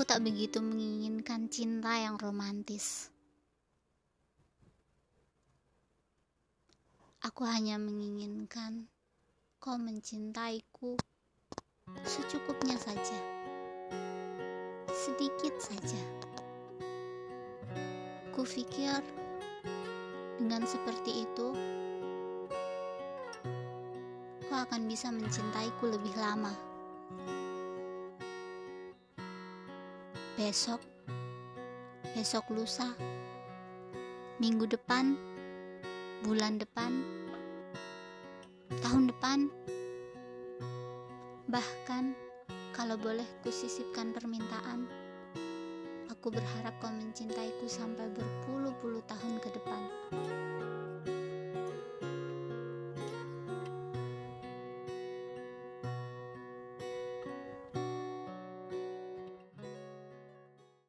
Aku tak begitu menginginkan cinta yang romantis. Aku hanya menginginkan kau mencintaiku secukupnya saja, sedikit saja. Kupikir dengan seperti itu, kau akan bisa mencintaiku lebih lama. Besok, besok lusa, minggu depan, bulan depan, tahun depan, bahkan kalau boleh kusisipkan permintaan, aku berharap kau mencintaiku sampai berpuluh-puluh.